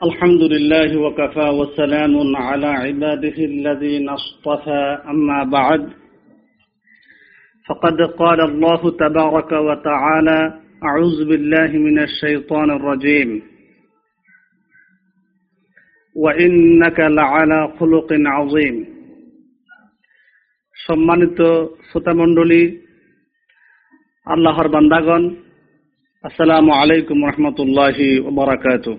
الحمد لله وكفى وسلام على عباده الذين اصطفى أما بعد فقد قال الله تبارك وتعالى أعوذ بالله من الشيطان الرجيم وإنك لعلى خلق عظيم সম্মানিত শ্রোতামণ্ডলী আল্লাহর বান্দাগণ আসসালামু আলাইকুম রহমতুল্লাহি বারাকাতু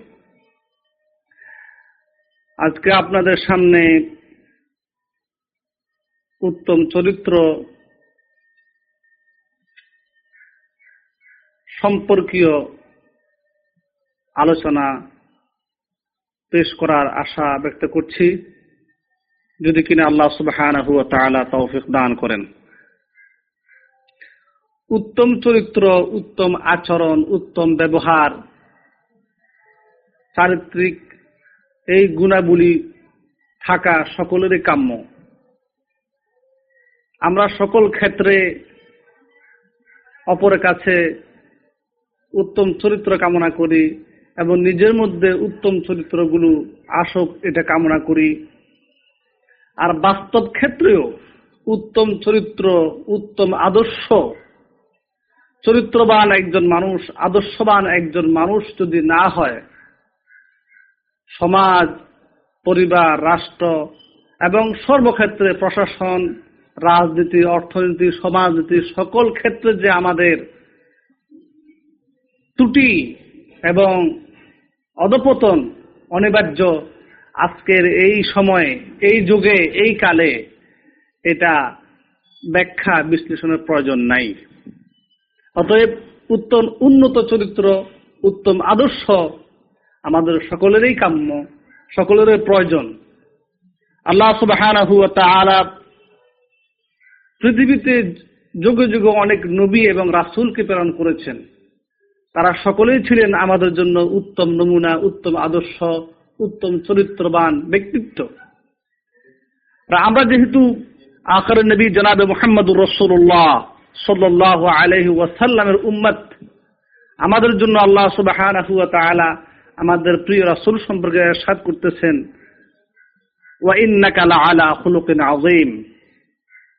আজকে আপনাদের সামনে উত্তম চরিত্র সম্পর্কীয় আলোচনা পেশ করার আশা ব্যক্ত করছি। যদি কিনা আল্লাহ সুবাহ তৌফিক দান করেন। উত্তম চরিত্র, উত্তম আচরণ, উত্তম ব্যবহার, চারিত্রিক এই গুণাবলী থাকা সকলেরই কাম্য। আমরা সকল ক্ষেত্রে অপরের কাছে উত্তম চরিত্র কামনা করি এবং নিজের মধ্যে উত্তম চরিত্রগুলো আসক, এটা কামনা করি। আর বাস্তব ক্ষেত্রেও উত্তম চরিত্র, উত্তম আদর্শ, চরিত্রবান একজন মানুষ, আদর্শবান একজন মানুষ যদি না হয় সমাজ, পরিবার, রাষ্ট্র এবং সর্বক্ষেত্রে প্রশাসন, রাজনীতি, অর্থনীতি, সমাজনীতি সকল ক্ষেত্রে যে আমাদের ত্রুটি এবং অধপতন অনিবার্য, আজকের এই সময়ে, এই যুগে, এই কালে এটা ব্যাখ্যা বিশ্লেষণের প্রয়োজন নাই। অতএব উত্তম উন্নত চরিত্র, উত্তম আদর্শ আমাদের সকলেরই কাম্য, সকলেরই প্রয়োজন। আল্লাহ সুবাহ পৃথিবীতে যুগে যুগে অনেক নবী এবং রাসুলকে প্রেরণ করেছেন। তারা সকলেই ছিলেন আমাদের জন্য উত্তম নমুনা, উত্তম আদর্শ, উত্তম চরিত্রবান ব্যক্তিত্ব। আমরা যেহেতু আকার নবী জনাবে মোহাম্মদুর রসুল্লাহ সাল্লাহ আলহি ওয়াসাল্লামের উম্মত, আমাদের জন্য আল্লাহ সুবাহ আমাদের প্রিয় রাসুল সম্পর্কে সাদ করতেছেন আলা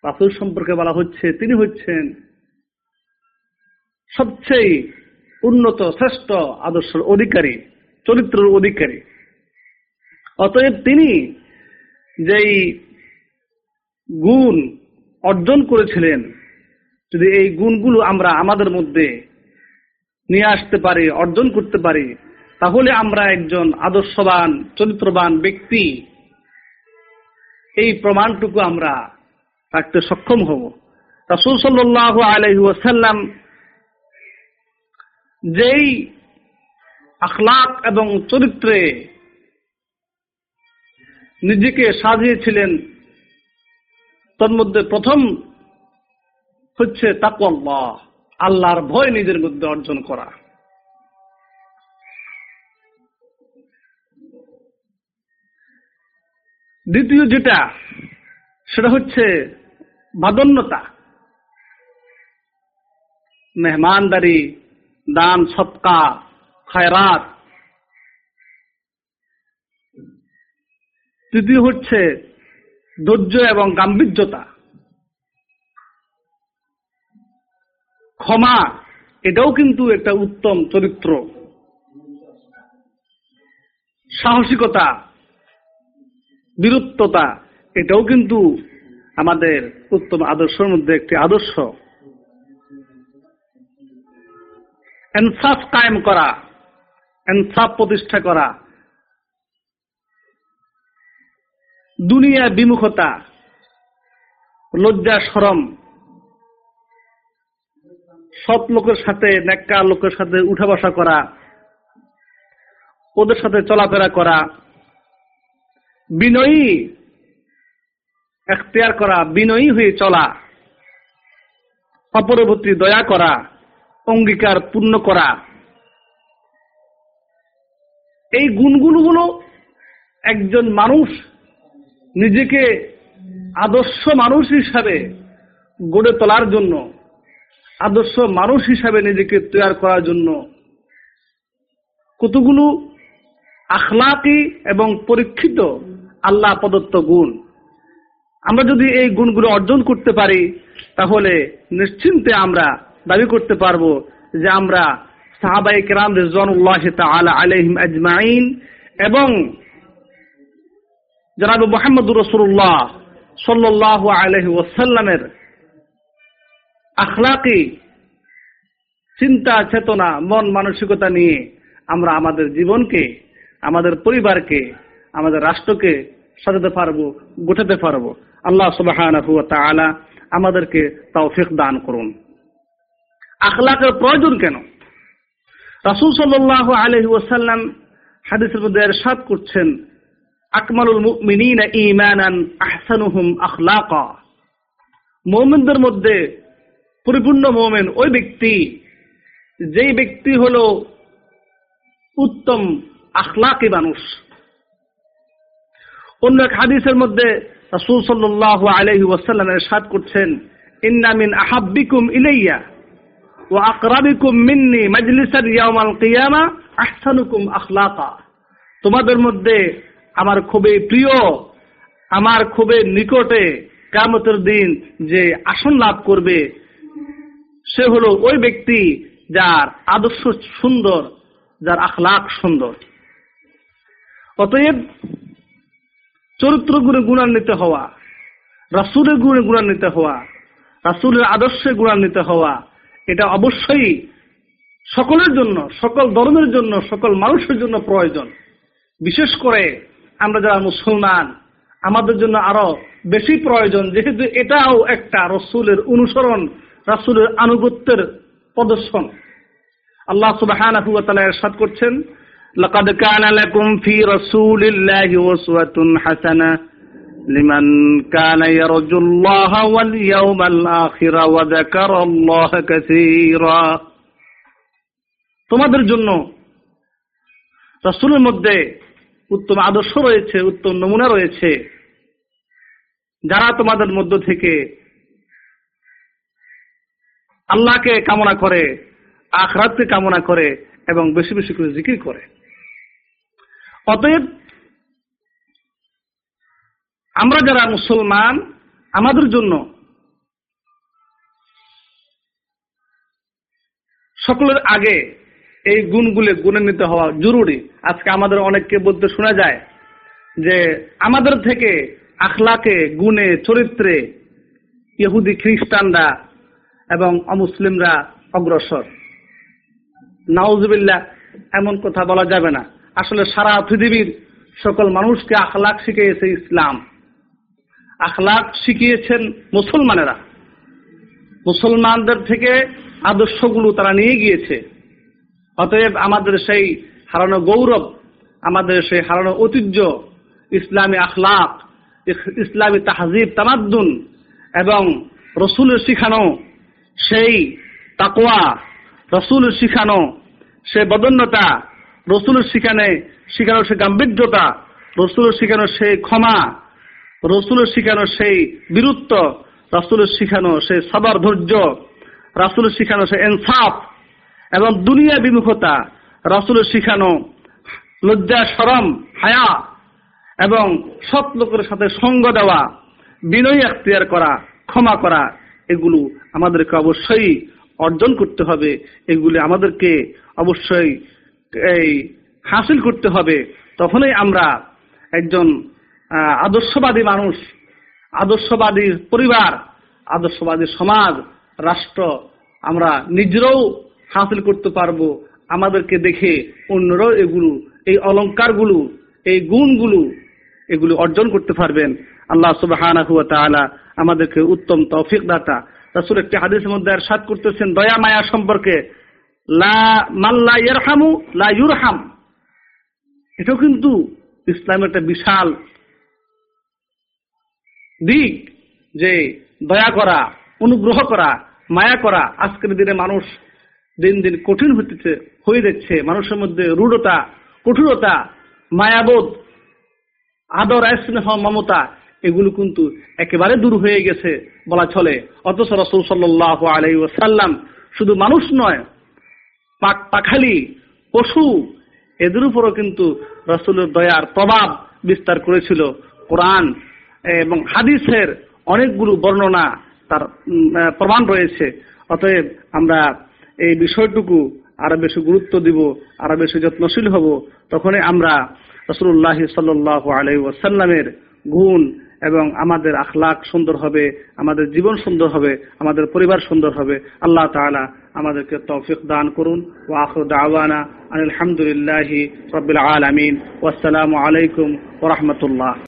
রাসুল সম্পর্কে বলা হচ্ছে, তিনি হচ্ছেন সবচেয়ে উন্নত, শ্রেষ্ঠ আদর্শের অধিকারী, চরিত্রের অধিকারী। অতএব তিনি যেই গুণ অর্জন করেছিলেন, যদি এই গুণগুলো আমরা আমাদের মধ্যে নিয়ে আসতে পারি, অর্জন করতে পারি তাহলে আমরা একজন আদর্শবান, চরিত্রবান ব্যক্তি। এই প্রমাণটুকু আমরা রাখতে সক্ষম হব। রাসুল সাল্লাহ আলহি যেই আখলাক এবং চরিত্রে নিজেকে সাজিয়েছিলেন, তার মধ্যে প্রথম হচ্ছে তাকল্লাহ আল্লাহর ভয় নিজের মধ্যে অর্জন করা। দ্বিতীয় যেটা, সেটা হচ্ছে বাদন্যতা মেহমানদারি, দান, সৎকা, খায়রাত। তৃতীয় হচ্ছে ধৈর্য এবং গাম্ভীর্যতা। ক্ষমা, এটাও কিন্তু একটা উত্তম চরিত্র। সাহসিকতা বীরত্বতা এটাও কিন্তু আমাদের উত্তম আদর্শের মধ্যে একটি আদর্শ। এনসাফ কায়েম করা, এনসাফ প্রতিষ্ঠা করা, দুনিয়া বিমুখতা, লজ্জা, সরম, সৎ লোকের সাথে নেককা লোকের সাথে উঠা বসা করা, ওদের সাথে চলাফেরা করা বিনয়ী। এখতিয়ার করা, বিনয়ী হয়ে চলা। অপরবর্তী দয়া করা, অঙ্গীকার পূর্ণ করা। এই গুণগুলো হলো একজন মানুষ নিজেকে আদর্শ মানুষ হিসাবে গড়ে তোলার জন্য, আদর্শ মানুষ হিসাবে নিজেকে তৈরি করার জন্য। কতগুলো আখলাকি এবং পরীক্ষিত আল্লাহ প্রদত্ত গুণ। আমরা যদি এই গুণগুলো অর্জন করতে পারি, তাহলে নিশ্চিন্তে আমরা দাবি করতে পারব যে আমরা সাহাবাই কেরাম রিজওয়ানুল্লাহ তাআলা আলাইহিম আজমাইন এবং জনাব মোহাম্মদুর রসুল্লাহ সাল্লাহ আলহি ওসাল্লামের আখলাকি, চিন্তা, চেতনা, মন, মানসিকতা নিয়ে আমরা আমাদের জীবনকে আমাদের পরিবারকে, আমাদের রাষ্ট্রকে সাজাতে পারব গোটাতে পারব। আল্লাহ সুবাহ আমাদেরকে তৌফিক দান করুন। আখলাকের প্রয়োজন কেন? রাসুল সাল্লাহ আলহি ওসাল্লাম হাদিসের মধ্যে করছেন, আকমালুল মুমিনিনা ঈমানান আহসানুহুম মধ্যে পরিপূর্ণ মুমিন ওই ব্যক্তি, যেই ব্যক্তি হলো উত্তম আখলাকি মানুষ। অন্য এক হাদিসের মধ্যে ওয়াসাল্লাম করছেন আহাব্বিকুম ইলাইয়া আকরাবিকুম মিন্নি কিয়ামা আহসানুকুম আখলাকা। তোমাদের মধ্যে আমার খুবই প্রিয়, আমার খুবই নিকটে কামতের দিন যে আসন লাভ করবে, সে হলো ওই ব্যক্তি যার আদর্শ সুন্দর, যার আখলাক সুন্দর। অতএব চরিত্র গুণে গুণান্বিত হওয়া, রাসুলের গুণে গুণান্বিত হওয়া, রাসুলের আদর্শে গুণান্বিত হওয়া, এটা অবশ্যই সকলের জন্য, সকল ধর্মের জন্য, সকল মানুষের জন্য প্রয়োজন। বিশেষ করে আমরা যারা মুসলমান, আমাদের জন্য আরও বেশি প্রয়োজন, যেহেতু এটাও একটা রসুলের অনুসরণ, রাসুলের আনুগত্যের প্রদর্শন। আল্লাহ ওয়া তাআলা ইরশাদ করছেন লাকাদ কানা লাকুম ফি রাসূলিল্লাহি উসওয়াতুন হাসানাহ লিমান কানা ইয়ারজুল্লাহা ওয়াল ইয়াওমাল আখির ওয়া যাকারাল্লাহা তোমাদের জন্য রাসূলের মধ্যে উত্তম আদর্শ রয়েছে, উত্তম নমুনা রয়েছে। যারা তোমাদের মধ্য থেকে আল্লাহকে কামনা করে, আখরাতকে কামনা করে এবং বেশি বেশি করে জিকির করে। অতএব আমরা যারা মুসলমান, আমাদের জন্য সকলের আগে এই গুণগুলো গুণে নিতে হওয়া জরুরি। আজকে আমাদের অনেককে বলতে শোনা যায় যে আমাদের থেকে আখলাকে, গুণে, চরিত্রে ইহুদি খ্রিস্টানরা এবং অমুসলিমরা অগ্রসর। নাউজবিল্লা এমন কথা বলা যাবে না। আসলে সারা পৃথিবীর সকল মানুষকে আখলাক শিখিয়েছে ইসলাম। আখলাক শিখিয়েছেন মুসলমানেরা। মুসলমানদের থেকে আদর্শগুলো তারা নিয়ে গিয়েছে। অতএব আমাদের সেই হারানো গৌরব, আমাদের সেই হারানো ঐতিহ্য, ইসলামী আখলাক ইসলামী তাহজিব, তামাদ্দুন এবং রসুলের শিখানো সেই তাকোয়া রসুলের শিখানো সে বদন্যতা রসুলের শিখানে শিখানোর সে গাম্ভীর্যতা, রসুলের শিখানো সেই ক্ষমা, রসুলের শিখানো সেই বীরত্ব, রাসুলের শিখানো সেই সবার ধৈর্য, রাসুলের শিখানো সে এনসাফ এবং দুনিয়া বিমুখতা, রাসুলের শিখানো লজ্জা সরম হায়া এবং সৎ লোকের সাথে সঙ্গ দেওয়া, বিনয় এখতিয়ার করা, ক্ষমা করা, এগুলো আমাদেরকে অবশ্যই অর্জন করতে হবে। এগুলি আমাদেরকে অবশ্যই এই হাসিল করতে হবে, তখনই আমরা একজন আদর্শবাদী মানুষ আদর্শবাদী পরিবার, আদর্শবাদী সমাজ, রাষ্ট্র আমরা নিজেরাও হাসিল করতে পারব। আমাদেরকে দেখে অন্যরাও এগুলো, এই অলঙ্কারগুলো, এই গুণগুলো এগুলো অর্জন করতে পারবেন। আল্লাহ সুবাহ আমাদেরকে উত্তম তৌফিক দাতা। রাসুল একটি হাদিসের মধ্যে আর সাত করতেছেন, দয়া মায়া সম্পর্কে। লা মাল্লা ইয়ারহামু, লা ইউরহাম। এটাও কিন্তু ইসলামের একটা বিশাল দিক যে দয়া করা, অনুগ্রহ করা, মায়া করা আজকের দিনে মানুষ দিন দিন কঠিন হতেছে হয়ে যাচ্ছে। মানুষের মধ্যে রূঢ়তা, কঠোরতা, মায়াবোধ, আদর, স্নেহ, মমতা, এগুলো কিন্তু একেবারে দূর হয়ে গেছে বলা চলে। অথচ রসুল সাল্লাহ আলাই ওসাল্লাম শুধু মানুষ নয় পাক পাখালি, পশু, এদের উপরও কিন্তু রসুলের দয়ার প্রভাব বিস্তার করেছিল কোরআন এবং হাদিসের অনেকগুলো বর্ণনা তার প্রমাণ রয়েছে। অতএব আমরা এই বিষয়টুকু আরও বেশি গুরুত্ব দিব, আরও বেশি যত্নশীল হব। তখনই আমরা রসুল্লাহ সাল্লাহ আলাই ওয়াসাল্লামের গুণ এবং আমাদের আখলাক সুন্দর হবে, আমাদের জীবন সুন্দর হবে, আমাদের পরিবার সুন্দর হবে। আল্লাহ তালা আমাদেরকে তৌফিক দান করুন। ও আখর দাওয়ানা আলহামদুলিল্লাহি রবিল আলমিন। ওয়াসালামু আলাইকুম ওরহমতুল্লাহ